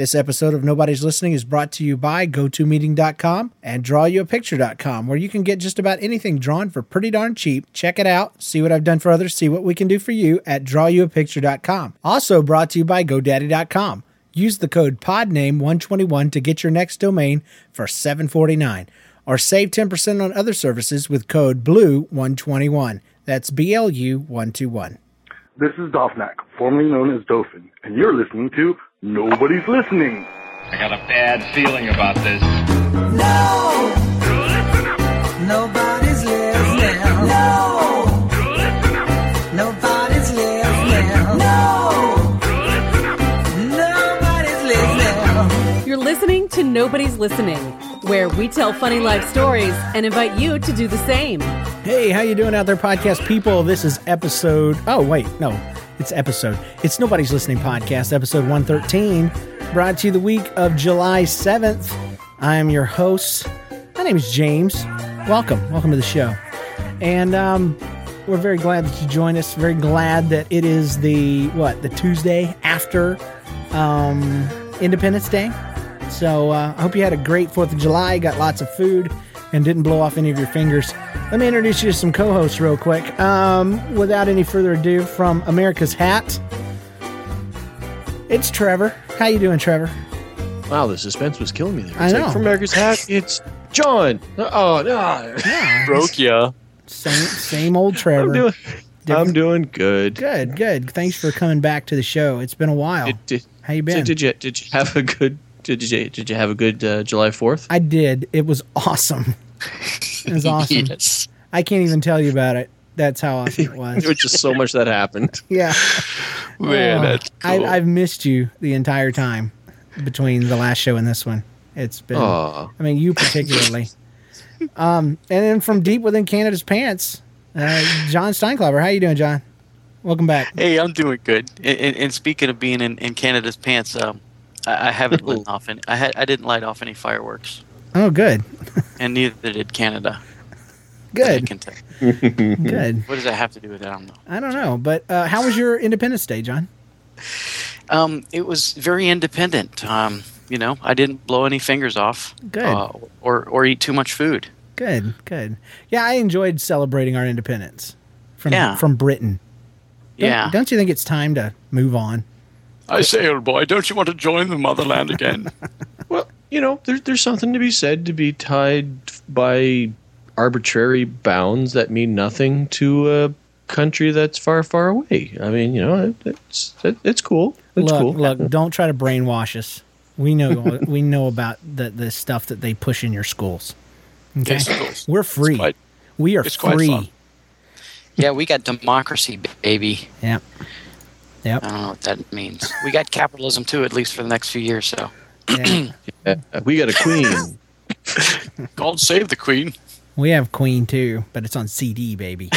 This episode of Nobody's Listening is brought to you by GoToMeeting.com and DrawYouAPicture.com, where you can get just about anything drawn for pretty darn cheap. Check it out, see what I've done for others, see what we can do for you at DrawYouAPicture.com. Also brought to you by GoDaddy.com. Use the code PODNAME121 to get your next domain for 749 or save 10% on other services with code BLUE121. That's B L U 121. This is Dovnak, formerly known as Dofin, and you're listening to Nobody's Listening. I got a bad feeling about this. No! Nobody's listening. No! Nobody's listening. No! Nobody's listening. You're listening to Nobody's Listening, where we tell funny life stories and invite you to do the same. Hey, how you doing out there, podcast people? This is episode. Oh wait, no, it's episode. It's nobody's listening podcast, episode one thirteen, brought to you the week of July seventh. I am your host. My name is James. Welcome, welcome to the show, and um, we're very glad that you joined us. Very glad that it is the what the Tuesday after um, Independence Day. So uh, I hope you had a great Fourth of July. Got lots of food and didn't blow off any of your fingers. Let me introduce you to some co-hosts real quick. Um, without any further ado, from America's Hat, it's Trevor. How you doing, Trevor? Wow, the suspense was killing me there. I It's know. like from America's Hat, it's John. Oh no, Yeah, broke ya. same same old Trevor. I'm doing. I'm doing good. good, good. Thanks for coming back to the show. It's been a while. Did, did, How you been? did you did you have a good did you did you have a good uh, July Fourth? I did. It was awesome. It was awesome. yes. I can't even tell you about it. That's how awesome it was. it was just so much that happened. Yeah. Man, Oh, that's cool. I, I've missed you the entire time between the last show and this one. It's been, Aw. I mean, you particularly. um, and then from deep within Canada's pants, uh, John Steinklaver. How you doing, John? Welcome back. Hey, I'm doing good. And, and, and speaking of being in, in Canada's pants, um, I, I haven't lit off any. I had I didn't light off any fireworks, Oh, good, and neither did Canada. that I good, can tell. good. What does that have to do with it? I don't know. I don't know, but uh, how was your Independence Day, John? Um, it was very independent. Um, you know, I didn't blow any fingers off. Good. Uh, or or eat too much food. Good, good. Yeah, I enjoyed celebrating our independence from Yeah. from Britain. Don't- Yeah. Don't you think it's time to move on? I say, old boy, don't you want to join the motherland again? Well, you know, there's there's something to be said to be tied by arbitrary bounds that mean nothing to a country that's far, far away. I mean, you know, it, it's it, it's cool. It's look, cool. look, don't try to brainwash us. We know we know about the the stuff that they push in your schools. Okay, Yes, of course. we're free. quite- we are it's quite free. fun. yeah, we got democracy, baby. Yep. Yep. I don't know what that means. We got capitalism too, at least for the next few years. So, Yeah. We got a queen. God save the queen. we have Queen too, but it's on CD, baby.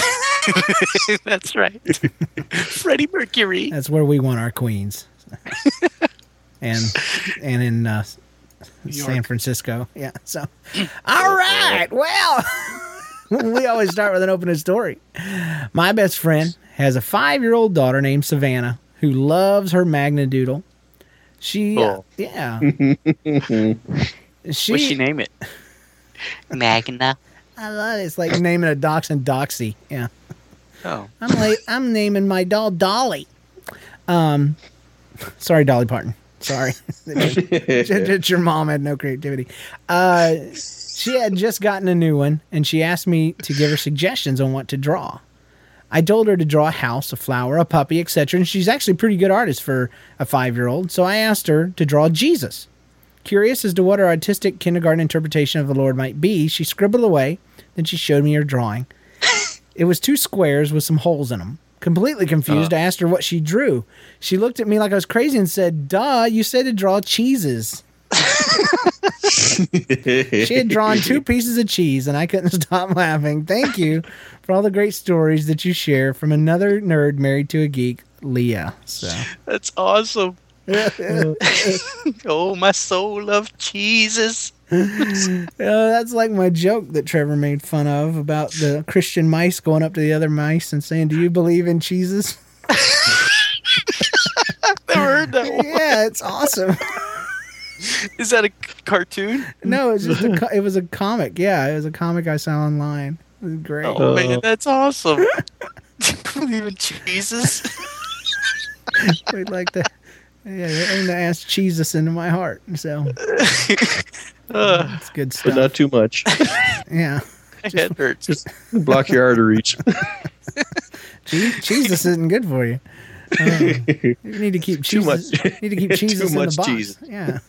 That's right. Freddie Mercury. That's where we want our queens. and and in uh, San Francisco. Yeah. So, all right. Well, we always start with an opening story. My best friend has a five-year-old daughter named Savannah who loves her Magna Doodle. She, uh, Oh. yeah. What'd she, she name it? Magna. I love it. It's like naming a dachshund Doxy. Yeah. Oh. I'm like, I'm naming my doll Dolly. Um, sorry, Dolly Parton. Sorry. Your mom had no creativity. Uh, she had just gotten a new one, and she asked me to give her suggestions on what to draw. I told her to draw a house, a flower, a puppy, etc. And she's actually a pretty good artist for a five year old. So I asked her to draw Jesus. Curious as to what her artistic kindergarten interpretation of the Lord might be, she scribbled away. Then she showed me her drawing. It was two squares with some holes in them. Completely confused, uh. I asked her what she drew. She looked at me like I was crazy and said, Duh, you said to draw cheeses. she had drawn two pieces of cheese, and I couldn't stop laughing. Thank you for all the great stories that you share from another nerd married to a geek, Leah. So, That's awesome. oh, my soul of Jesus. Uh, that's like my joke that Trevor made fun of about the Christian mice going up to the other mice and saying, "Do you believe in Jesus?" Never heard that one. yeah, it's awesome. Is that a cartoon? No, it's just a, co- it was a comic. Yeah, it was a comic I saw online. It was great. Oh, man, that's awesome. Do you believe in Jesus? We'd like to, yeah, aim to ask Jesus into my heart. So Uh, it's good stuff. but not too much. yeah, my head hurts. Just block your arteries. Je- Jesus isn't good for you. Uh, you need to keep Too Jesus. much- Need to keep too Jesus in the much box. cheese. Yeah.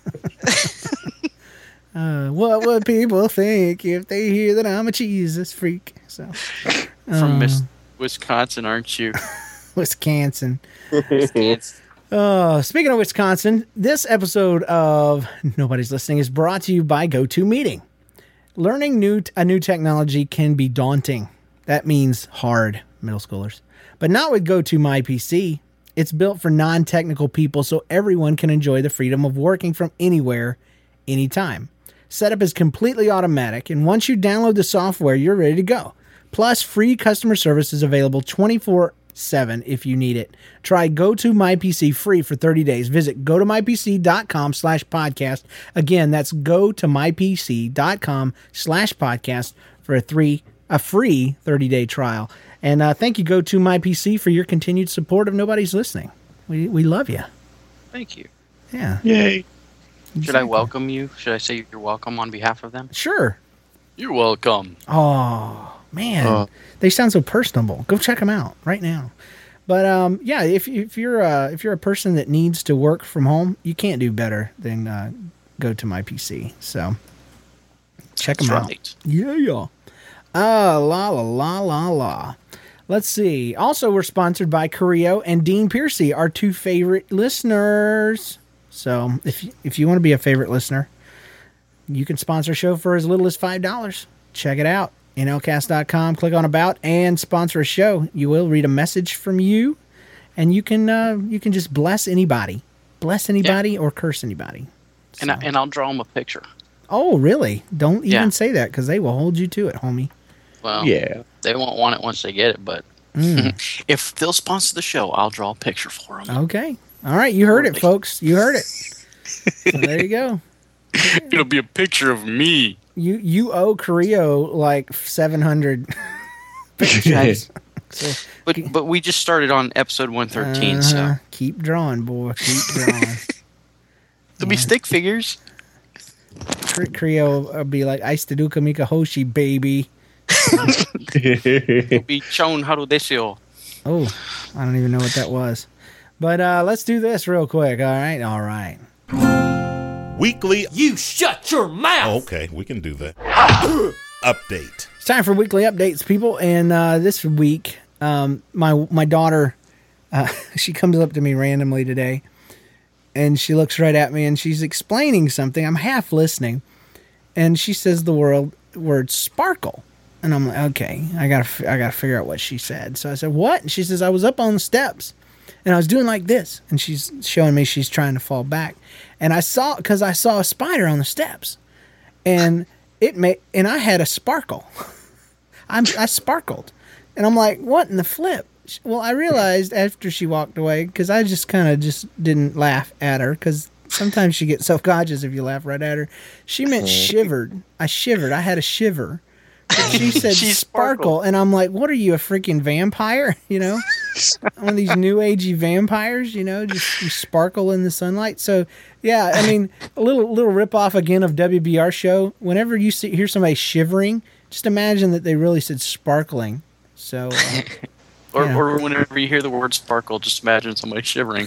uh, what would people think if they hear that I'm a Jesus freak? So From uh, Miss Wisconsin, aren't you? Wisconsin. Uh, speaking of Wisconsin, this episode of Nobody's Listening is brought to you by GoToMeeting. Learning new a new technology can be daunting. That means hard, middle schoolers. But not with GoToMyPC. It's built for non-technical people so everyone can enjoy the freedom of working from anywhere, anytime. Setup is completely automatic, and once you download the software, you're ready to go. Plus, free customer service is available 24 7 if you need it. Try GoToMyPC free for 30 days. Visit gotomypc.com slash podcast. Again, that's go to gotomypc.com slash podcast for a three a free 30 day trial. And uh, thank you, Go to My PC, for your continued support of Nobody's Listening. We, we love you. Thank you. Yeah. Yay. Should I welcome you? Should I say you're welcome on behalf of them? Sure. You're welcome. Oh man, Oh. they sound so personable. Go check them out right now. But um, yeah, if if you're uh, if you're a person that needs to work from home, you can't do better than uh, go to my PC. So check them That's out. right. Yeah, yeah. Ah, la la la la la. Let's see. Also, we're sponsored by Creo and Dean Piercy, our two favorite listeners. So if if you want to be a favorite listener, you can sponsor a show for as little as five dollars. Check it out. NLcast.com, click on about and sponsor a show. You will read a message from you and you can uh, you can just bless anybody. Bless anybody or curse anybody. And, I, and I'll draw them a picture. Oh, really? Don't even Yeah. say that because they will hold you to it, homie. Well, Yeah. They won't want it once they get it, but Mm. if they'll sponsor the show, I'll draw a picture for them. Okay. All right. You heard it, folks. You heard it. So there you go. It'll be a picture of me. You you owe Creo like seven hundred pictures. so But but we just started on episode 113, so uh-huh. keep drawing, boy. Keep drawing. there'll be stick figures. Cre- Creo will be like Ice to Duka Mika Hoshi, baby. It'll be shown haru desio. Oh, I don't even know what that was. But uh, let's do this real quick. All right. All right. Weekly. You shut your mouth! Okay, we can do that. Update. It's time for weekly updates, people. And uh, this week, um, my my daughter, uh, she comes up to me randomly today, and she looks right at me, and she's explaining something. I'm half listening, and she says the word word sparkle, and I'm like, okay, I gotta I gotta figure out what she said. So I said, what? And she says, I was up on the steps, and I was doing like this, and she's showing me she's trying to fall back, and I saw because I saw a spider on the steps, and it made and I had a sparkle. I'm I sparkled, and I'm like, what in the flip? Well, I realized after she walked away because I just kind of just didn't laugh at her because sometimes she gets self conscious if you laugh right at her. She meant mm-hmm. shivered. I shivered. I had a shiver she said She's sparkle, Sparkle. and I'm like, what are you, a freaking vampire? You know, one of these new agey vampires. You know, just you sparkle in the sunlight. So yeah, I mean, a little little rip off again of WBR show. Whenever you see hear somebody shivering, just imagine that they really said sparkling. So, uh, Or, Yeah. or whenever you hear the word sparkle, just imagine somebody shivering.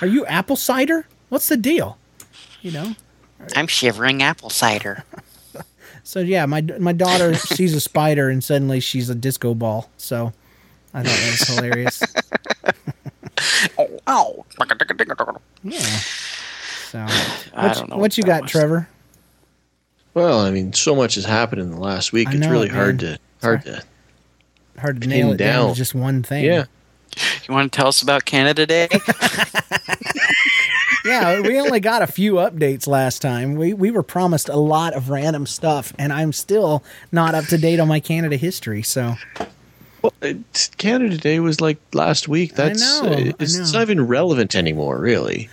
are you apple cider? What's the deal? You know. I'm shivering apple cider. So yeah, my my daughter sees a spider and suddenly she's a disco ball. So I thought that was hilarious. Oh, Yeah. So I what, don't know what you got, was. Trevor? Well, I mean, so much has happened in the last week. I it's know really it, hard to hard to. Hard to nail it down. down. to just one thing. Yeah. You want to tell us about Canada Day? Yeah, we only got a few updates last time. We we were promised a lot of random stuff, and I'm still not up to date on my Canada history. So Well, it, Canada Day was like last week. That's know, uh, I it's, know. it's not even relevant anymore, really.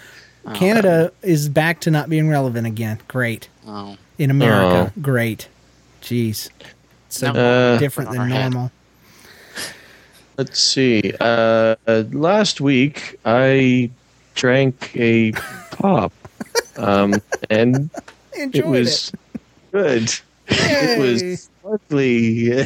Canada is back to not being relevant again. Great oh, in America. Great. Jeez. So Uh, different than on our head. normal. Let's see. Uh, uh, last week I drank a pop, um, and Enjoyed it was good. It was lovely.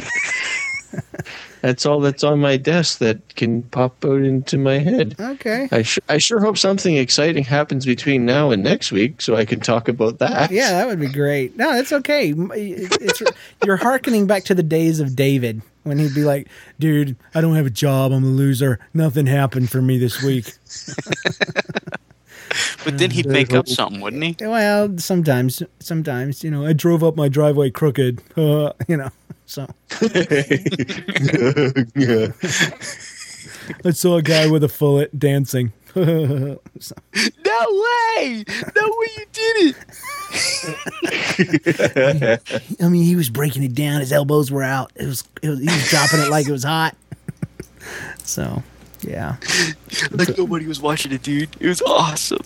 that's all that's on my desk that can pop out into my head. Okay. I, sh- I sure hope something exciting happens between now and next week so I can talk about that. Yeah, that would be great. No, it's okay. M- it- It's, you're hearkening back to the days of David when he'd be like, "Dude, I don't have a job. I'm a loser. Nothing happened for me this week." but then he'd make up something, wouldn't he? Well, sometimes, sometimes, you know, I drove up my driveway crooked. Uh, you know, so I saw a guy with a fillet dancing. So- No way! No way you did it! I mean, he was breaking it down. His elbows were out. It was, it was he was dropping it like it was hot. so, yeah. Like nobody was watching it, dude. It was awesome.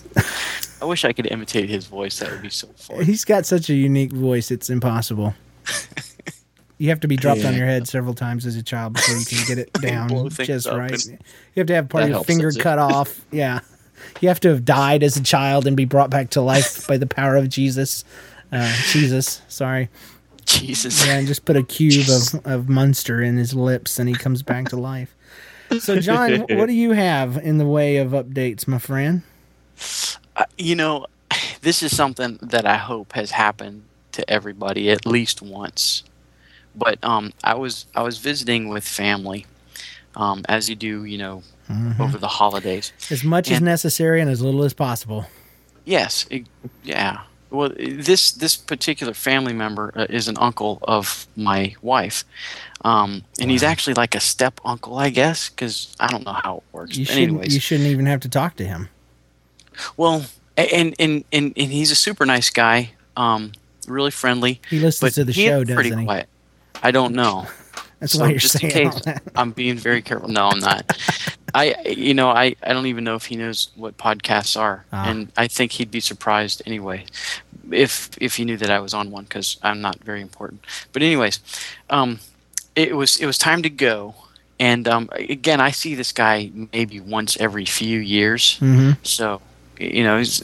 I wish I could imitate his voice. That would be so fun. He's got such a unique voice, it's impossible. You have to be dropped on your head several times as a child before you can get it down just right. You have to have part That of your finger cut off. Yeah. You have to have died as a child and be brought back to life by the power of Jesus. Uh, Jesus, sorry. Jesus. Yeah, and just put a cube of, of Munster in his lips and he comes back to life. So, John, what do you have in the way of updates, my friend? Uh, you know, this is something that I hope has happened to everybody at least once. But um, I was I was visiting with family, um, as you do, you know, over the holidays. As much as necessary and as little as possible. Yes, it, yeah. Well, this this particular family member uh, is an uncle of my wife, um, and he's actually like a step uncle, I guess, because I don't know how it works. You shouldn't, anyways, you shouldn't even have to talk to him. well, and and, and and he's a super nice guy, um, really friendly. He listens to the he show, doesn't he? quiet. I don't know. That's So why you're just in saying all case. I'm being very careful. No, I'm not. I, you know, I, I don't even know if he knows what podcasts are, Ah. and I think he'd be surprised anyway, if if he knew that I was on one because I'm not very important. But anyways, um, it was it was time to go, and um, again, I see this guy maybe once every few years, Mm-hmm. so you know, he's,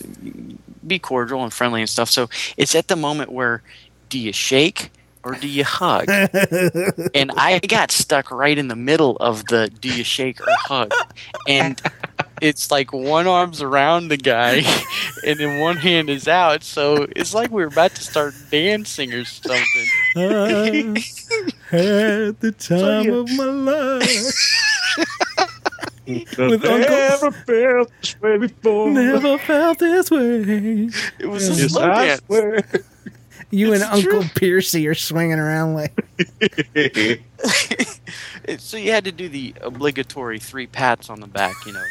be cordial and friendly and stuff. So it's at the moment where do you shake or do you hug? and I got stuck right in the middle of the do you shake or hug. And it's like one arm's around the guy and then one hand is out. So it's like we were about to start dancing or something. I had the time of my life. With Uncle Never felt this way before. never felt this way. It was a Yes, slow I dance. swear. You and It's Uncle true. Piercy are swinging around like so you had to do the obligatory three pats on the back, you know.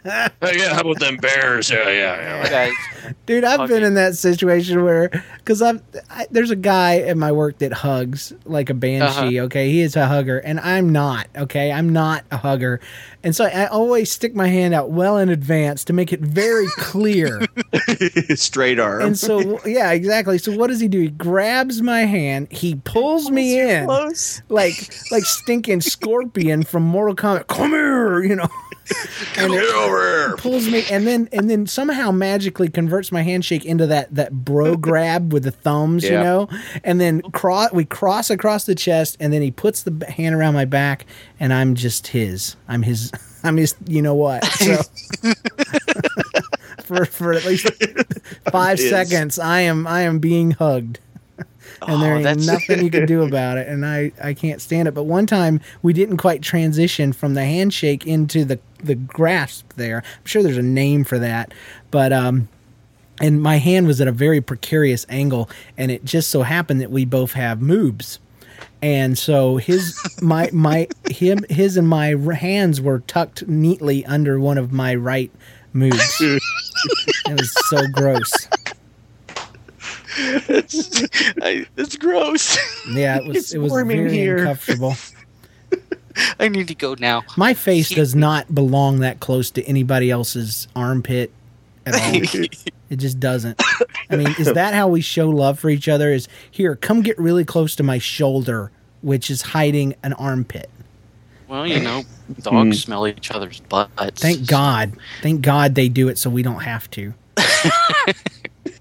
yeah, how about them bears? Yeah, yeah, yeah. Guys, Dude, I've been Hugging. in that situation where, because I'm, I, there's a guy at my work that hugs like a banshee. Uh-huh. Okay, he is a hugger, and I'm not. Okay, I'm not a hugger, and so I always stick my hand out well in advance to make it very clear. Straight arm. and so, yeah, exactly. So what does he do? He grabs my hand, he pulls me in, like like stinking scorpion from Mortal Kombat. Come here, you know. And it over pulls me and then and then somehow magically converts my handshake into that that bro grab with the thumbs you know? And then cross we cross across the chest and then he puts the hand around my back and i'm just his. I'm his i'm his you know what? So for for at least five seconds i am i am being hugged and there Oh, ain't that's- nothing you can do about it and i i can't stand it. But one time we didn't quite transition from the handshake into the the grasp there. I'm sure there's a name for that but um and my hand was at a very precarious angle and it just so happened that we both have moobs. And so his my my him his and my hands were tucked neatly under one of my right moobs. It was so gross I, it's gross. yeah it was It's it was very here. uncomfortable I need to go now. My face does not belong that close to anybody else's armpit at all. it just doesn't. I mean, is that how we show love for each other? Is here, come get really close to my shoulder, which is hiding an armpit. Well, you know, dogs hmm. smell each other's butts. Thank God. Thank God they do it so we don't have to.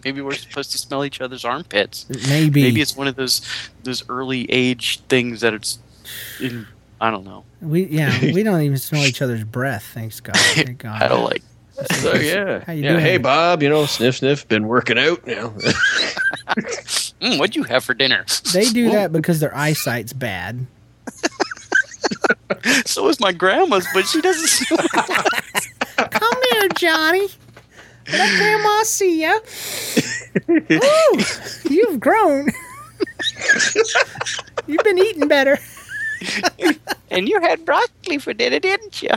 Maybe we're supposed to smell each other's armpits. Maybe. Maybe it's one of those those early age things that it's. In, I don't know. We yeah, we don't even smell each other's breath. Thanks God. Thank God. I don't like. So yeah, How you yeah. doing? Hey Bob, you know, sniff sniff. Been working out. now. Mm, what'd you have for dinner? They do that because their eyesight's bad. so is my grandma's, but she doesn't. smell Come here, Johnny. Let Grandma see ya. Ooh, you've grown. you've been eating better. and you had broccoli for dinner, didn't you?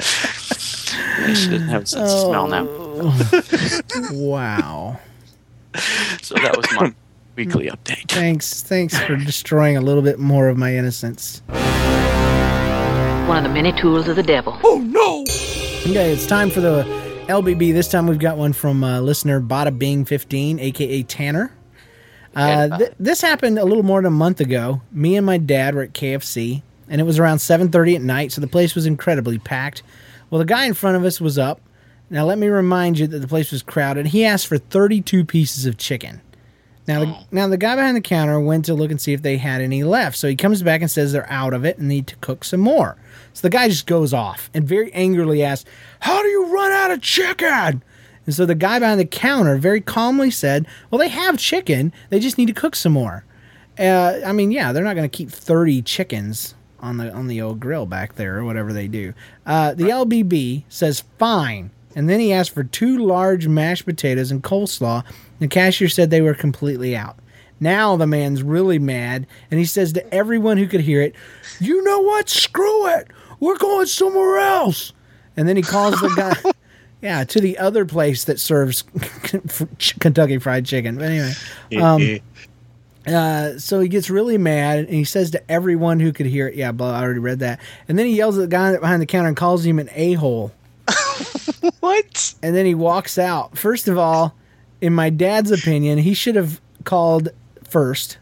she doesn't have a sense of smell now. Oh. Wow. So that was my weekly update. Thanks. Thanks for destroying a little bit more of my innocence. One of the many tools of the devil. Oh no! Okay, it's time for the LBB. This time we've got one from uh, listener Bada Bing 15, aka Tanner. Uh, th- this happened a little more than a month ago. Me and my dad were at KFC, and it was around 7:30 at night, so the place was incredibly packed. Well, the guy in front of us was up. Now, let me remind you that the place was crowded. He asked for 32 pieces of chicken. Now, the, now the guy behind the counter went to look and see if they had any left. So he comes back and says they're out of it and need to cook some more. So the guy just goes off and very angrily asks, "How do you run out of chicken?" And so the guy behind the counter very calmly said, "Well, they have chicken. They just need to cook some more." Uh, I mean, yeah, they're not going to keep thirty chickens on the on the old grill back there or whatever they do. Uh, the LBB says fine, and then he asked for two large mashed potatoes and coleslaw. The cashier said they were completely out. Now the man's really mad, and he says to everyone who could hear it, "You know what? Screw it. We're going somewhere else." And then he calls the guy. Yeah, to the other place that serves Kentucky Fried Chicken. But anyway, um, uh, so he gets really mad and he says to everyone who could hear it, "Yeah, blah." I already read that. And then he yells at the guy behind the counter and calls him an a hole. What? And then he walks out. First of all, in my dad's opinion, he should have called first.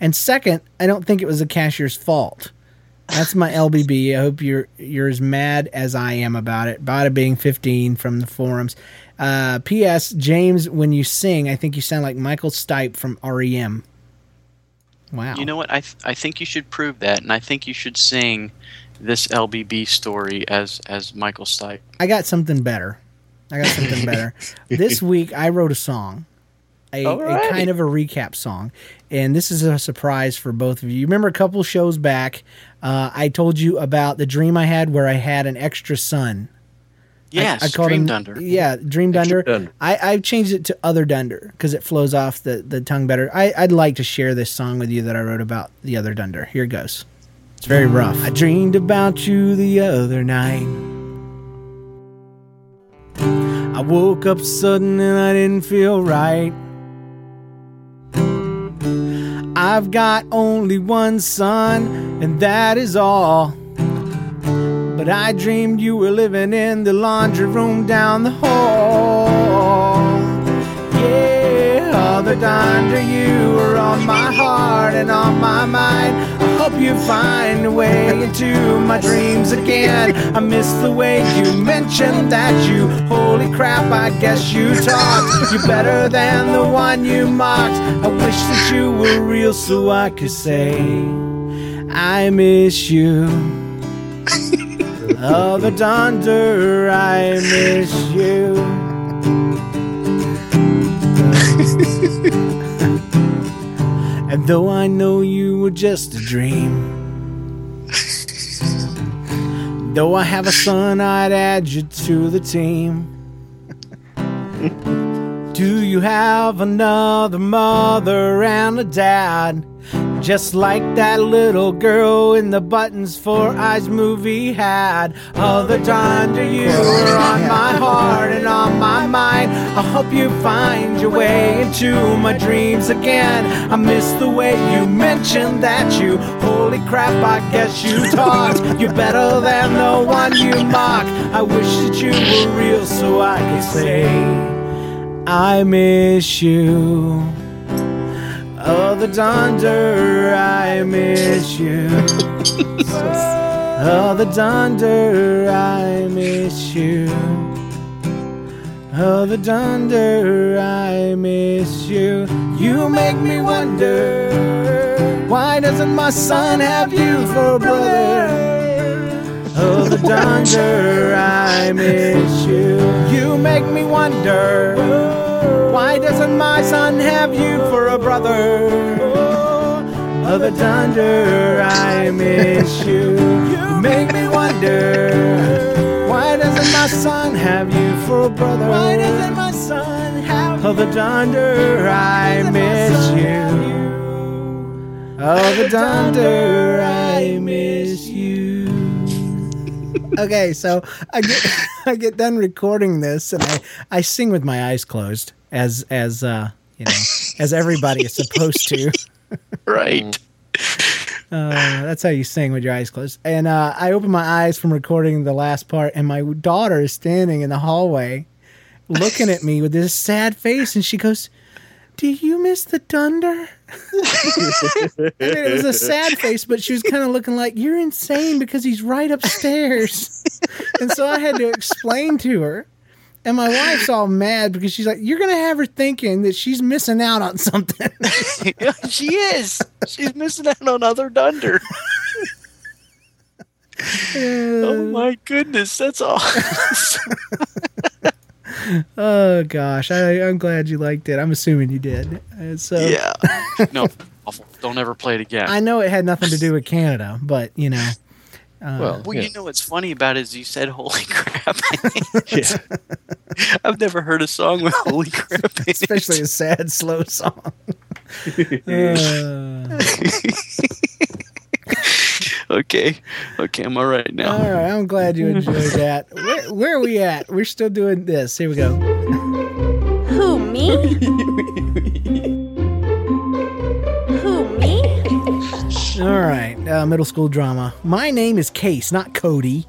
And second, I don't think it was the cashier's fault. That's my LBB. I hope you're you're as mad as I am about it. Bada Bing 15 from the forums. Uh, P.S. James, when you sing, I think you sound like Michael Stipe from REM. Wow. You know what? I th- I think you should prove that, and I think you should sing this LBB story as as Michael Stipe. I got something better. I got something better. This week I wrote a song, a, a kind of a recap song, and this is a surprise for both of you. You remember a couple shows back, uh, I told you about the dream I had where I had an extra son. Yes, I, I called Dream him Dunder. Yeah, Dream Dunder. Dunder. I, I've changed it to Other Dunder because it flows off the, the tongue better. I, I'd like to share this song with you that I wrote about the other Dunder. Here it goes. It's very rough. I dreamed about you the other night. I woke up sudden and I didn't feel right. I've got only one son, and that is all. But I dreamed you were living in the laundry room down the hall. Yeah, other Dunder you are on my heart and on my mind. Hope you find a way into my dreams again. I miss the way you mentioned that you. Holy crap, I guess you talked. You're better than the one you mocked. I wish that you were real so I could say, I miss you. Oh, the Dunder, I miss you. And though I know you were just a dream, though I have a son, I'd add you to the team. Do you have another mother and a dad? Just like that little girl in the Buttons for Eyes movie had. Other Dunder you are on my heart and on my mind. I hope you find your way into my dreams again. I miss the way you mentioned that you. Holy crap, I guess you talked. You're better than the one you mock. I wish that you were real so I could say, I miss you. Oh, the Dunder, I miss you. oh, the Dunder, I miss you. Oh, the Dunder, I miss you. You make me wonder why doesn't my son have you for a brother? Oh, the Dunder, I miss you. You make me wonder. Why doesn't my son have you for a brother? Oh, the Dunder, I miss you. You make me wonder. Why doesn't my son have you for a brother? Why doesn't my son have Oh, the Dunder, I miss you. Oh, the Dunder, I miss you. Okay, so I get I get done recording this and I, I sing with my eyes closed as as uh you know as everybody is supposed to. Right. Uh, that's how you sing with your eyes closed. And uh, I open my eyes from recording the last part, and my daughter is standing in the hallway, looking at me with this sad face, and she goes, "Do you miss the Dunder?" I mean, it was a sad face, but she was kind of looking like you're insane because he's right upstairs. and so I had to explain to her. And my wife's all mad because she's like, "You're gonna have her thinking that she's missing out on something." she is. She's missing out on other Dunder. oh my goodness, that's awesome. oh gosh, I, I'm glad you liked it. I'm assuming you did. Uh, so yeah. No, awful. Don't ever play it again. I know it had nothing to do with Canada, but you know. Uh, Well, Well, yeah. you know what's funny about it is you said "Holy crap." yeah. I've never heard a song with "Holy crap." especially a sad, slow song. Uh, okay, okay, I'm all right now. all right, I'm glad you enjoyed that. Where, where are we at? We're still doing this. Here we go. Who, me? Who, me? All right, uh, middle school drama. My name is Case, not Cody.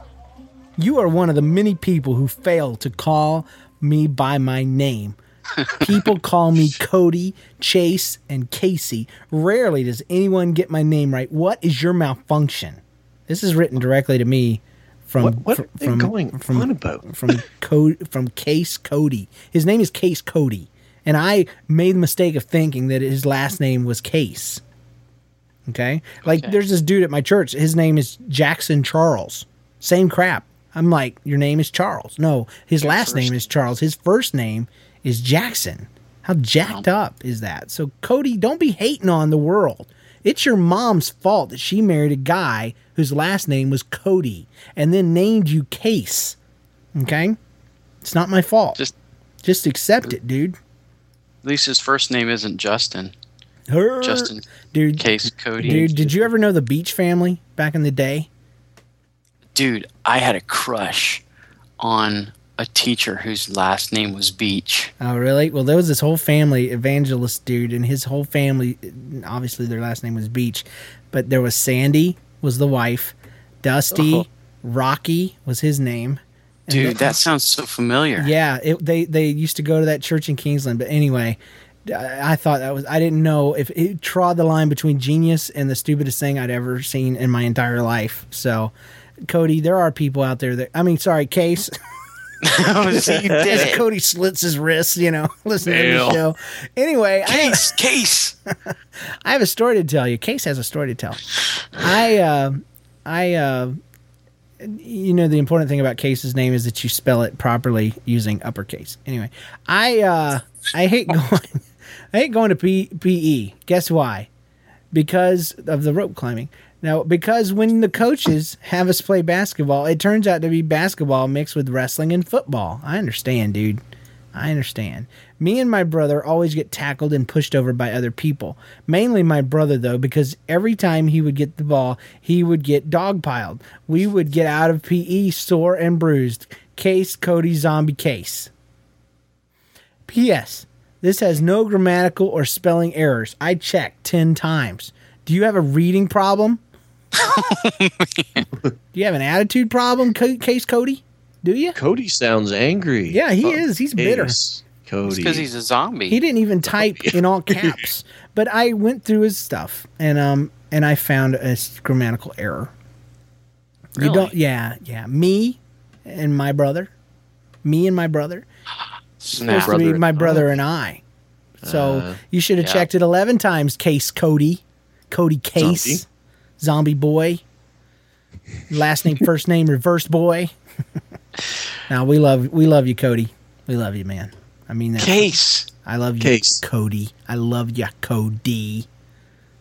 You are one of the many people who fail to call me by my name. People call me Cody, Chase, and Casey. Rarely does anyone get my name right. What is your malfunction? This is written directly to me from What- what fr- are they from going from, on about? from Co- from Case Cody. His name is Case Cody, and I made the mistake of thinking that his last name was Case. Okay, like Okay. there's this dude at my church. His name is Jackson Charles. Same crap. I'm like, your name is Charles. No, his last name is Charles. His first name is Jackson. How jacked up is that? So Cody, don't be hating on the world. It's your mom's fault that she married a guy whose last name was Cody and then named you Case. Okay? It's not my fault. Just Just accept it, dude. at least his first name isn't Justin. Her- Justin dude, Case Cody. dude, did you ever know the Beach family back in the day? Dude, I had a crush on a teacher whose last name was Beach. Oh, really? Well, there was this whole family evangelist dude, and his whole family. Obviously, their last name was Beach, but there was Sandy was the wife, Dusty, Oh. Rocky was his name. Dude, the- that sounds so familiar. Yeah, it, they they used to go to that church in Kingsland. But anyway, I, I thought that was I didn't know if it trod the line between genius and the stupidest thing I'd ever seen in my entire life. So, Cody, there are people out there that I mean, sorry, Case. See, you As. Cody slits his wrists, you know, listening to the show. Anyway, Case, Case. I have a story to tell you. Case has a story to tell. I, uh, I, uh, you know, the important thing about Case's name is that you spell it properly using uppercase. Anyway, I, uh, I hate going, I hate going to P- PE. Guess why? Because of the rope climbing. Now, because when the coaches have us play basketball, it turns out to be basketball mixed with wrestling and football. I understand, dude. I understand. Me and my brother always get tackled and pushed over by other people. Mainly my brother, though, because every time he would get the ball, he would get dogpiled. We would get out of PE sore and bruised. Case Cody Zombie Case. P.S. This has no grammatical or spelling errors. I checked 10 times. Do you have a reading problem? Do you have an attitude problem, Case Cody? Do you? Cody sounds angry. Yeah, he is. He's bitter. Case, Cody. because he's a zombie. He didn't even type in all caps. But I went through his stuff and um and I found a grammatical error. You don't yeah, yeah. Me and my brother. Me and my brother. Snap. supposed to be my brother and I. So Uh, you should have yeah. checked it 11 times, Case Cody. Cody Case. Zombie. Zombie boy. Last name, first name, reverse boy. now we love we love you, Cody. We love you, man. I mean that. Case. I love you, Case. Cody. I love you, Cody.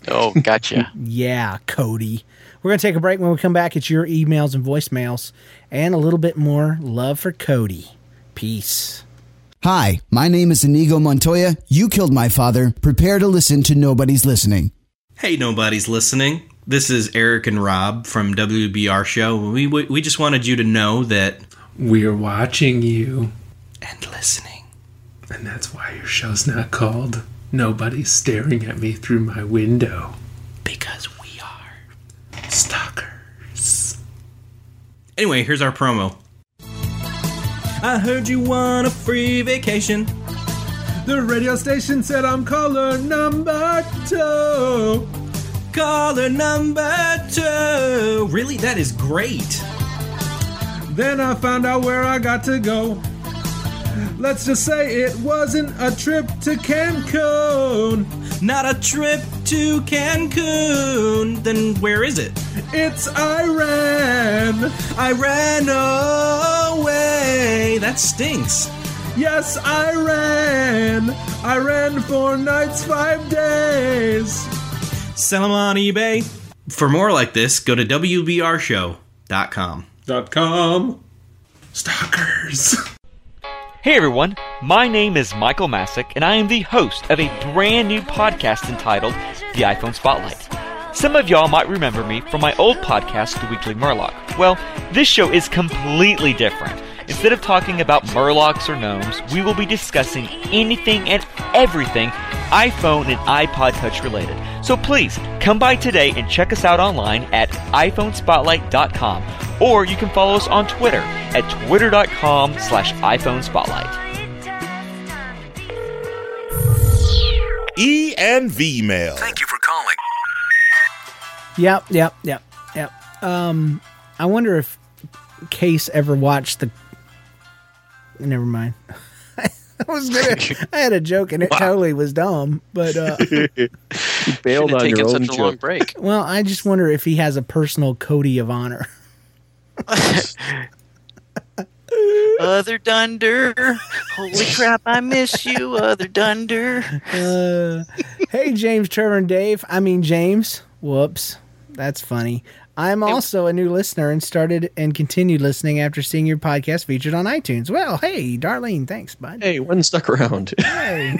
Oh, gotcha. Yeah, Cody. We're going to take a break. When we come back, it's your emails and voicemails and a little bit more love for Cody. Peace. Hi, my name is Inigo Montoya. You killed my father. Prepare to listen to Nobody's Listening. Hey, nobody's listening. This is Eric and Rob from WBR Show. We, we, we just wanted you to know that We're watching you, and listening. and that's why your show's not called Nobody's Staring at Me Through My Window. Because we are. Stalkers. Anyway, here's our promo. I heard you want a free vacation. The radio station said I'm caller number two. Caller number two. Really? That is great. Then I found out where I got to go. Let's just say it wasn't a trip to Cancun. Not a trip to Cancun. Then where is it? It's Iran. I ran away. That stinks. Yes, I ran. I ran four nights, five days. Sell them on eBay. For more like this, go to WBRShow.com. Dot com. Stalkers. Hey everyone, my name is Michael Masick, and I am the host of a brand new podcast entitled The iPhone Spotlight. Some of y'all might remember me from my old podcast, The Weekly Murloc. Well, this show is completely different. Instead of talking about Murlocs or gnomes, we will be discussing anything and everything iPhone and iPod Touch related. So please, come by today and check us out online at iPhoneSpotlight.com, or you can follow us on Twitter at twitter.com slash iPhone Spotlight. E and V mail. Thank you for calling. Yep, yep, yep, yep. Um, I wonder if Case ever watched the. Never mind. I was gonna. I had a joke and it totally was dumb, but uh, you bailed Shouldn't have on your own such a long break. well, I just wonder if he has a personal Cody of honor. Other Dunder. Holy crap, I miss you, Other Dunder. Uh, hey, James, Trevor, and Dave. I mean, James. Whoops. That's funny. I'm also a new listener and started and continued listening after seeing your podcast featured on iTunes. Well, hey, Darlene, thanks, bud. Hey, one stuck around. Hey.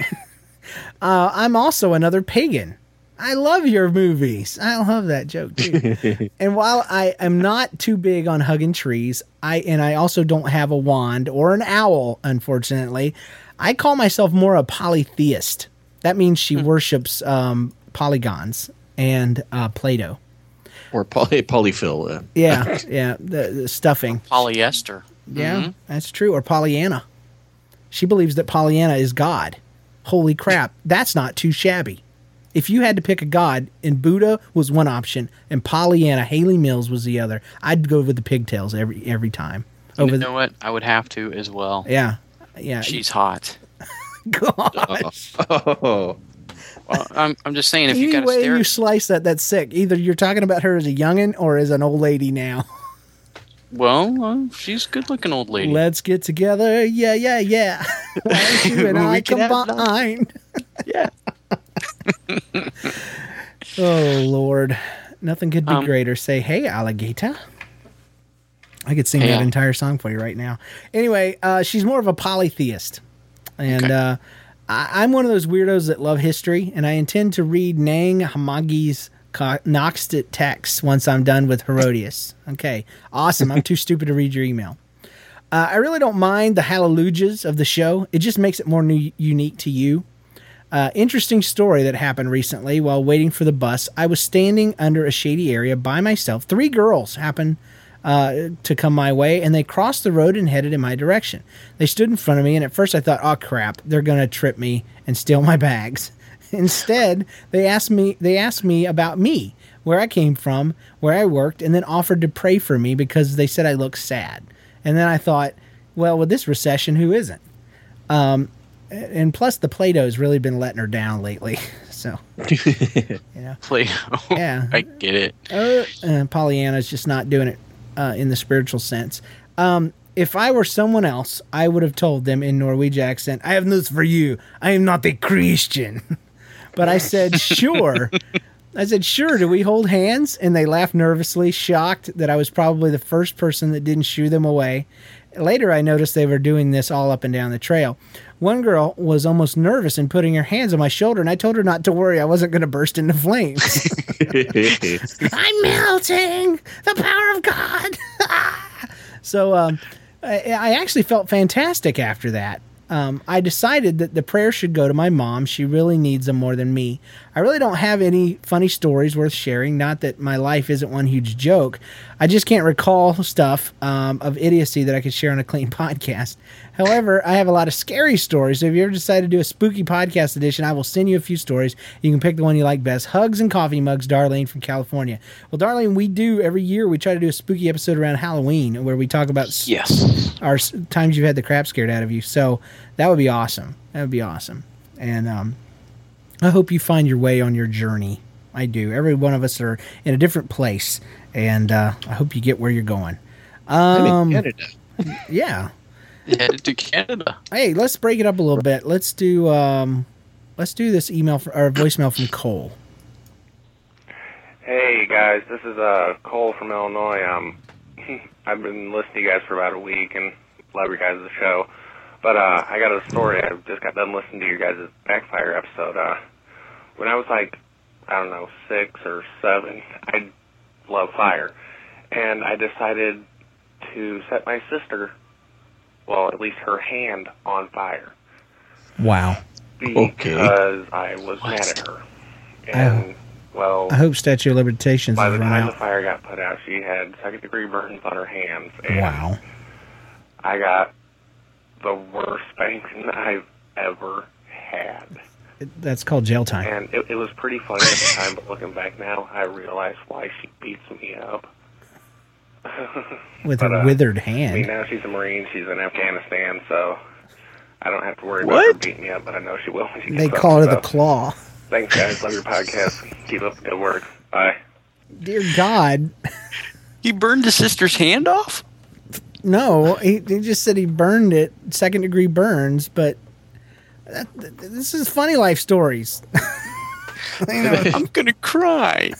uh, I'm also another pagan. I love your movies. I love that joke too. and while I am not too big on hugging trees, I and I also don't have a wand or an owl, unfortunately. I call myself more a polytheist. That means she worships um, polygons and uh, Play-Doh. Or poly polyfill. Uh. Yeah, yeah, the, the stuffing. Polyester. Yeah, Mhm. that's true. Or Pollyanna. She believes that Pollyanna is God. Holy crap, that's not too shabby. If you had to pick a god, and Buddha was one option, and Pollyanna, Hayley Mills was the other, I'd go with the pigtails every every time. Over you the, know what? I would have to as well. yeah, yeah. She's hot. Gosh. Oh. Well, I'm, I'm just saying, if Any you got to way stare, you slice that, that's sick. Either you're talking about her as a youngin' or as an old lady now. well, uh, she's a good-looking old lady. Let's get together. Yeah, yeah, yeah. Why don't you and I We could have combine? Yeah. oh Lord, nothing could be Um, greater. Say, hey, alligator. I could sing Hey, that Al- entire song for you right now. Anyway, uh, she's more of a polytheist, and Okay. uh, I, I'm one of those weirdos that love history, and I intend to read Nag Hammadi's co- Noxtit text once I'm done with Herodotus. Okay, awesome. I'm too stupid to read your email. Uh, I really don't mind the hallelujahs of the show. It just makes it more new, unique to you. Uh, interesting story that happened recently while waiting for the bus. I was standing under a shady area by myself. Three girls happened uh, to come my way, and they crossed the road and headed in my direction. They stood in front of me, and at first I thought, "Oh crap, they're gonna trip me and steal my bags." Instead, they asked me. They asked me about me, where I came from, where I worked, and then offered to pray for me because they said I looked sad. And then I thought, well, with this recession, who isn't? Um, and plus, the Play-Doh's really been letting her down lately. So, yeah, Play. Yeah. I get it. uh, uh, Pollyanna's just not doing it uh, in the spiritual sense. Um, if I were someone else, I would have told them in Norwegian accent, "I have news for you. I am not a Christian." but I said, "Sure." I said, "Sure." Do we hold hands? And they laughed nervously, shocked that I was probably the first person that didn't shoo them away. Later, I noticed they were doing this all up and down the trail. One girl was almost nervous and putting her hands on my shoulder, and I told her not to worry. I wasn't going to burst into flames. I'm melting. The power of God. so um, I, I actually felt fantastic after that. Um, I decided that the prayer should go to my mom. She really needs them more than me. I really don't have any funny stories worth sharing. Not that my life isn't one huge joke. I just can't recall stuff um, of idiocy that I could share on a clean podcast. However, I have a lot of scary stories. So if you ever decide to do a spooky podcast edition, I will send you a few stories. You can pick the one you like best. Hugs and coffee mugs, Darlene from California. Well, Darlene, we do every year. We try to do a spooky episode around Halloween where we talk about Yes. our times you've had the crap scared out of you. So that would be awesome. That would be awesome. And um, I hope you find your way on your journey. I do. Every one of us are in a different place, and uh, I hope you get where you're going. I'm in Um, Canada. yeah. Headed to Canada. Hey, let's break it up a little bit. Let's do um, let's do this email for, or voicemail from Cole. Hey guys, this is uh Cole from Illinois. Um, I've been listening to you guys for about a week and love your guys' the show. But uh, I got a story. I just got done listening to your guys' Backfire episode. Uh, when I was like, I don't know, six or seven, I love fire, and I decided to set my sister, well, at least her hand, on fire Wow. because I was mad at her. And well, I hope statute of limitations by has the run time the fire got put out, she had second degree burns on her hands, and Wow. I got the worst spanking I've ever had. That's called jail time. And it, it was pretty funny at the time, but looking back now, I realize why she beats me up. With But, a uh, withered I mean, hand. now she's a Marine. She's in Afghanistan, so I don't have to worry about her beating me up, but I know she will. when she They gets call her up, the claw. Thanks, guys. Love your podcast. Keep up the good work. Bye. Dear God. He burned his sister's hand off? No, he, he just said he burned it, second degree burns, but that, th- this is funny life stories. You know, I'm gonna cry.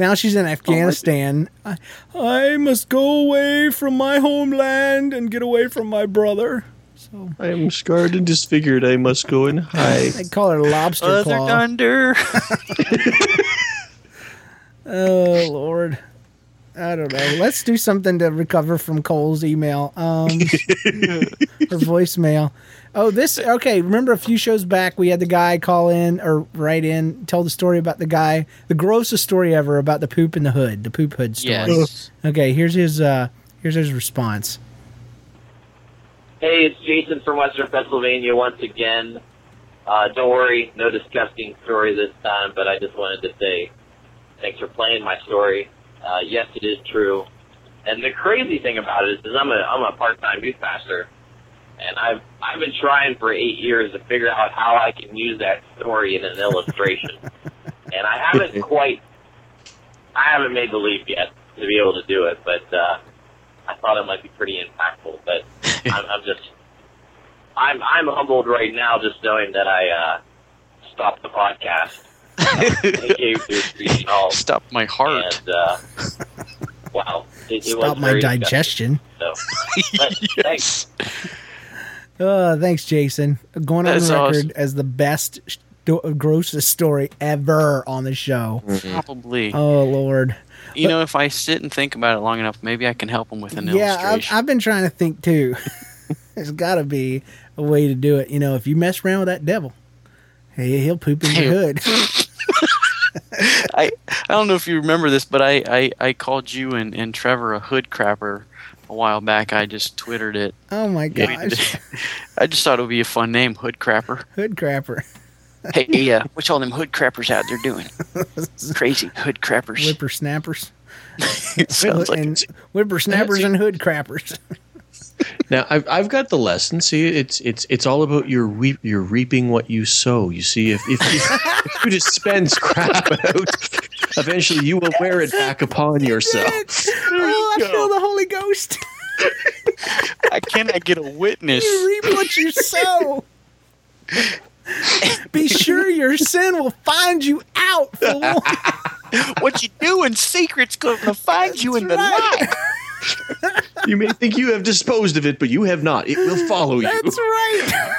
now she's in Afghanistan. I, I must go away from my homeland and get away from my brother. So I am scarred and disfigured. I must go and hide. they call her lobster Mother claw. Thunder. Oh Lord. I don't know. Let's do something to recover from Cole's email. Um or voicemail. Oh, this okay. Remember a few shows back we had the guy call in or write in, tell the story about the guy, the grossest story ever about the poop in the hood, the poop hood story. Yes. Okay, here's his uh here's his response. Hey, it's Jason from Western Pennsylvania once again. Uh, don't worry, no disgusting story this time, but I just wanted to say thanks for playing my story. Uh, yes, it is true. And the crazy thing about it is, is I'm a I'm a part-time youth pastor, and I've I've been trying for eight years to figure out how I can use that story in an illustration, and I haven't quite I haven't made the leap yet to be able to do it, but uh, I thought it might be pretty impactful. But I'm, I'm just I'm I'm humbled right now just knowing that I uh, stopped the podcast. Uh, it gave to Street Hall. Stop my heart. And uh, wow, it, it Stop my digestion. disgusting. So, but thanks. Uh, thanks, Jason. Going on the record awesome. as the best, sto- grossest story ever on the show. Probably. Oh Lord. You know, if I sit and think about it long enough, maybe I can help him with an Yeah, I've. I've been trying to think too. There's got to be a way to do it. You know, if you mess around with that devil, hey, he'll poop in your hood. I I don't know if you remember this, but I, I, I called you and, and Trevor a hood crapper a while back. I just twittered it. Oh my gosh. I just thought it would be a fun name, hood crapper. hood crapper, Hey, uh, what's all them hood crappers out there doing? Crazy hood crappers. whippersnappers, It sounds like and whippersnappers and hood crappers. Now I've I've got the lesson. See, it's it's it's all about your reap you're reaping what you sow. You see, if if, if, if you dispense crap out, eventually you will wear it back upon yourself. oh, I feel the Holy Ghost. I cannot get a witness. You reap what you sow. Be sure your sin will find you out, fool. what you do in secret's going to find you in the light. You may think you have disposed of it, but you have not. It will follow you. That's right.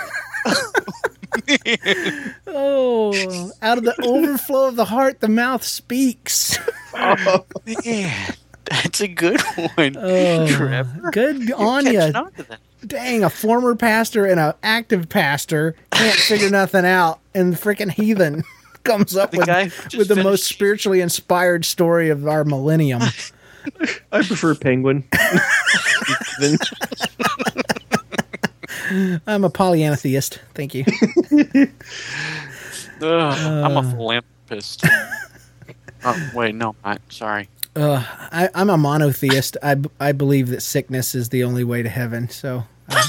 oh, out of the overflow of the heart, the mouth speaks. Oh man, that's a good one, Oh, Trevor. good on you. on. Dang, a former pastor and an active pastor can't figure nothing out, and the freaking heathen comes up The with, guy with the most spiritually inspired story of our millennium. I prefer penguin. I'm a polyanatheist. Thank you. Ugh, I'm Uh. a philanthropist. oh wait, no, I'm sorry. Uh, I, I'm a monotheist. I, b- I believe that sickness is the only way to heaven. So, uh,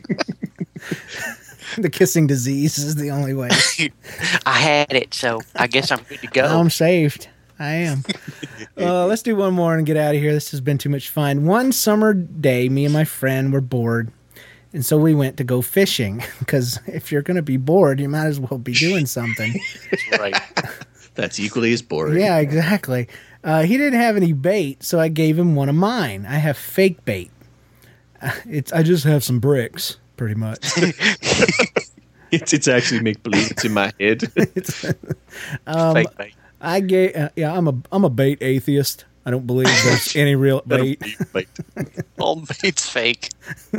the kissing disease is the only way. I had it, so I guess I'm good to go. I'm saved. I am. Uh, let's do one more and get out of here. This has been too much fun. One summer day, me and my friend were bored. And so we went to go fishing because if you're going to be bored, you might as well be doing something. right. That's equally as boring. yeah, exactly. Uh, he didn't have any bait, so I gave him one of mine. I have fake bait. Uh, It's I just have some bricks, pretty much. It's it's actually make believe. It's in my head. Um, Fake bait. I gave uh, yeah. I'm a I'm a bait atheist. I don't believe there's any real bait. All bait's fake.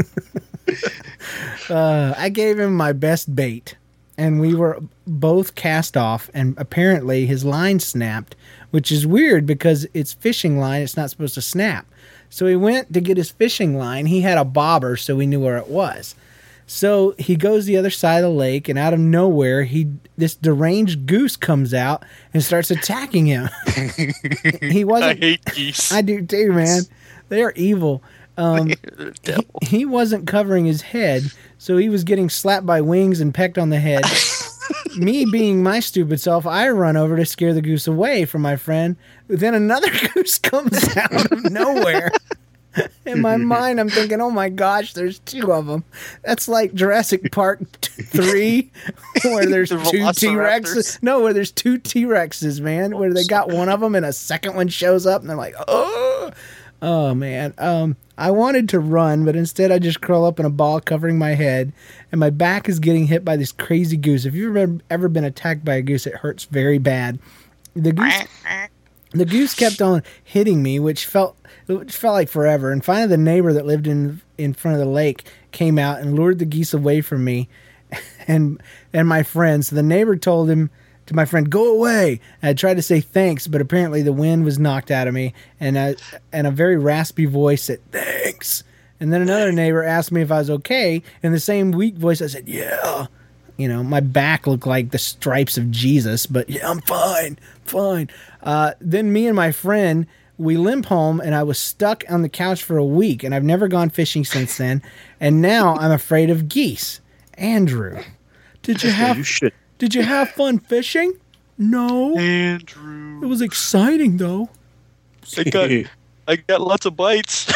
Uh, I gave him my best bait, and we were both cast off. And apparently, his line snapped, which is weird because it's fishing line. It's not supposed to snap. So he went to get his fishing line. He had a bobber, so we knew where it was. So he goes the other side of the lake, and out of nowhere, he this deranged goose comes out and starts attacking him. he wasn't. I hate geese. I do too, man. They are evil. Um, They're the devil. he, he wasn't covering his head, so he was getting slapped by wings and pecked on the head. Me being my stupid self, I run over to scare the goose away from my friend. Then another goose comes out of nowhere. In my mind, I'm thinking, oh my gosh, there's two of them. That's like Jurassic Park 3, where there's The two T Rexes. No, where there's two T Rexes, man, where they got one of them and a second one shows up and they're like, oh. Oh man. Um I wanted to run, but instead I just curl up in a ball covering my head and my back is getting hit by this crazy goose. If you've ever, ever been attacked by a goose, it hurts very bad. The goose the goose kept on hitting me, which felt which felt like forever. And finally, the neighbor that lived in in front of the lake came out and lured the geese away from me, and and my friend. So the neighbor told him to my friend, "Go away." And I tried to say thanks, but apparently the wind was knocked out of me, and I, and a very raspy voice said, "Thanks." And then another neighbor asked me if I was okay. In the same weak voice, I said, "Yeah." You know, my back looked like the stripes of Jesus, but yeah, I'm fine, fine. Uh, then me and my friend, we limp home, and I was stuck on the couch for a week, and I've never gone fishing since then. And now I'm afraid of geese. Andrew, did you have You did you have fun fishing? No, Andrew. It was exciting though. I got, I got lots of bites.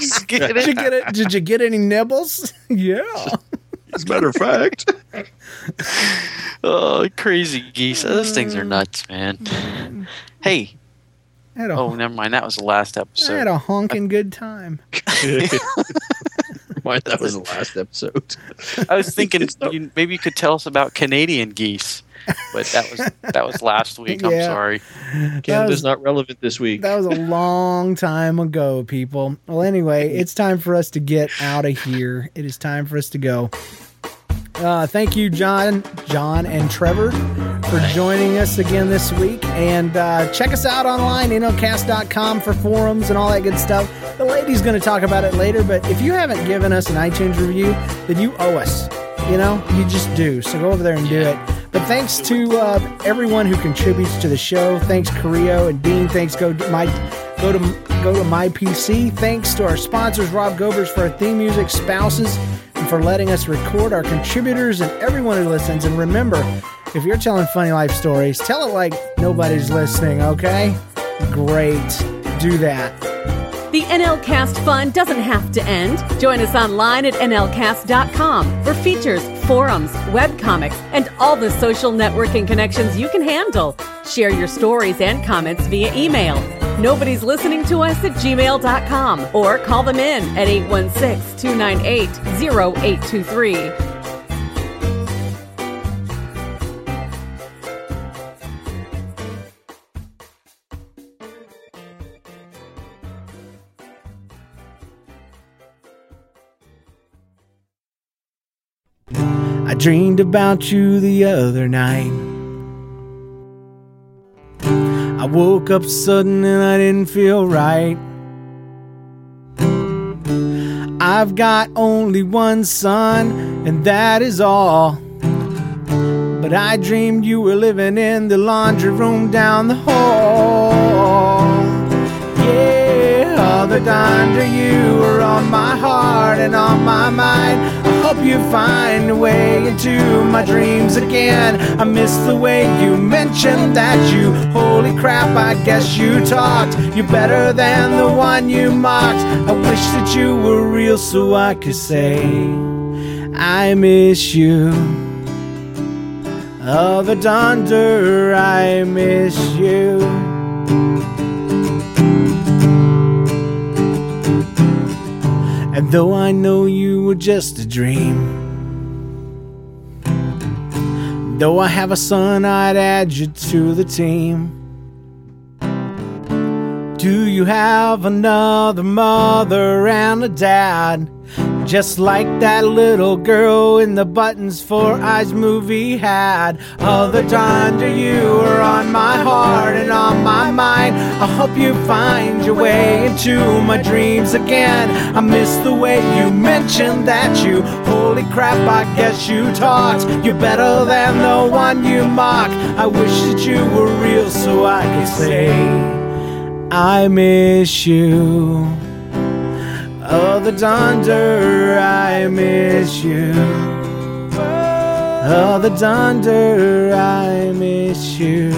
Did you get it? Did you get any nibbles? yeah. As a matter of fact. oh, crazy geese. Those things are nuts, man. Mm. Hey. I had a, Oh, never mind. That was the last episode. I episode. had a honking good time. Why that was the last episode. I was thinking you, maybe you could tell us about Canadian geese, but that was that was last week. I'm sorry. Canada's was- not relevant this week. That was a long time ago, people. Well, anyway, it's time for us to get out of here. It is time for us to go. Uh, thank you, John, John, and Trevor for joining us again this week. And uh, check us out online, nlcast.com for forums and all that good stuff. The lady's going to talk about it later, but if you haven't given us an iTunes review, then you owe us. You know, you just do. So go over there and do it. But thanks to uh, everyone who contributes to the show. Thanks, Carrillo and Dean. Thanks, go to my go to go to my PC. Thanks to our sponsors, Rob Govers for our theme music, spouses, for letting us record our contributors and everyone who listens. And remember, if you're telling funny life stories, tell it like nobody's listening. Okay? Great. Do that. The NLCast fun doesn't have to end. Join us online at NLCast.com for features, forums, webcomics, and all the social networking connections you can handle. Share your stories and comments via email. Nobody's listening to us at gmail.com or call them in at 816 298 0823. I dreamed about you the other night. I woke up sudden and I didn't feel right. I've got only one son, and that is all. But I dreamed you were living in the laundry room down the hall. Yeah, other under you are on my heart and on my mind. Hope you find a way into my dreams again. I miss the way you mentioned that you. Holy crap, I guess you talked. You're better than the one you mocked. I wish that you were real so I could say, I miss you. Other Dunder, I miss you. And though I know you were just a dream, though I have a son, I'd add you to the team. Do you have another mother and a dad? Just like that little girl in the Buttons for Eyes movie had. Other times you are on my heart and on my mind. I hope you find your way into my dreams again. I miss the way you mentioned that you. Holy crap, I guess you talked. You're better than the one you mock. I wish that you were real so I could say, I miss you. Oh, the Dunder, I miss you. Oh, the Dunder, I miss you.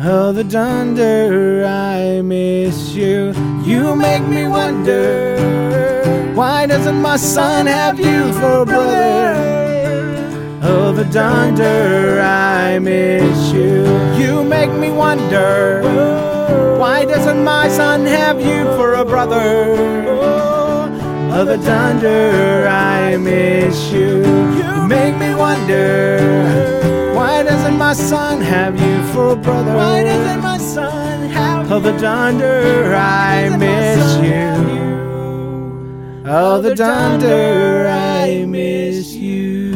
Oh, the Dunder, I miss you. You make me wonder why doesn't my son have you for a brother? Oh, the Dunder, I miss you. You make me wonder. Why doesn't my son have you for a brother? Oh, the Dunder, I miss you. You make me wonder. Why doesn't my son have you for a brother? Why doesn't my son have Oh, the Dunder, I miss you. Oh, the Dunder, I miss you.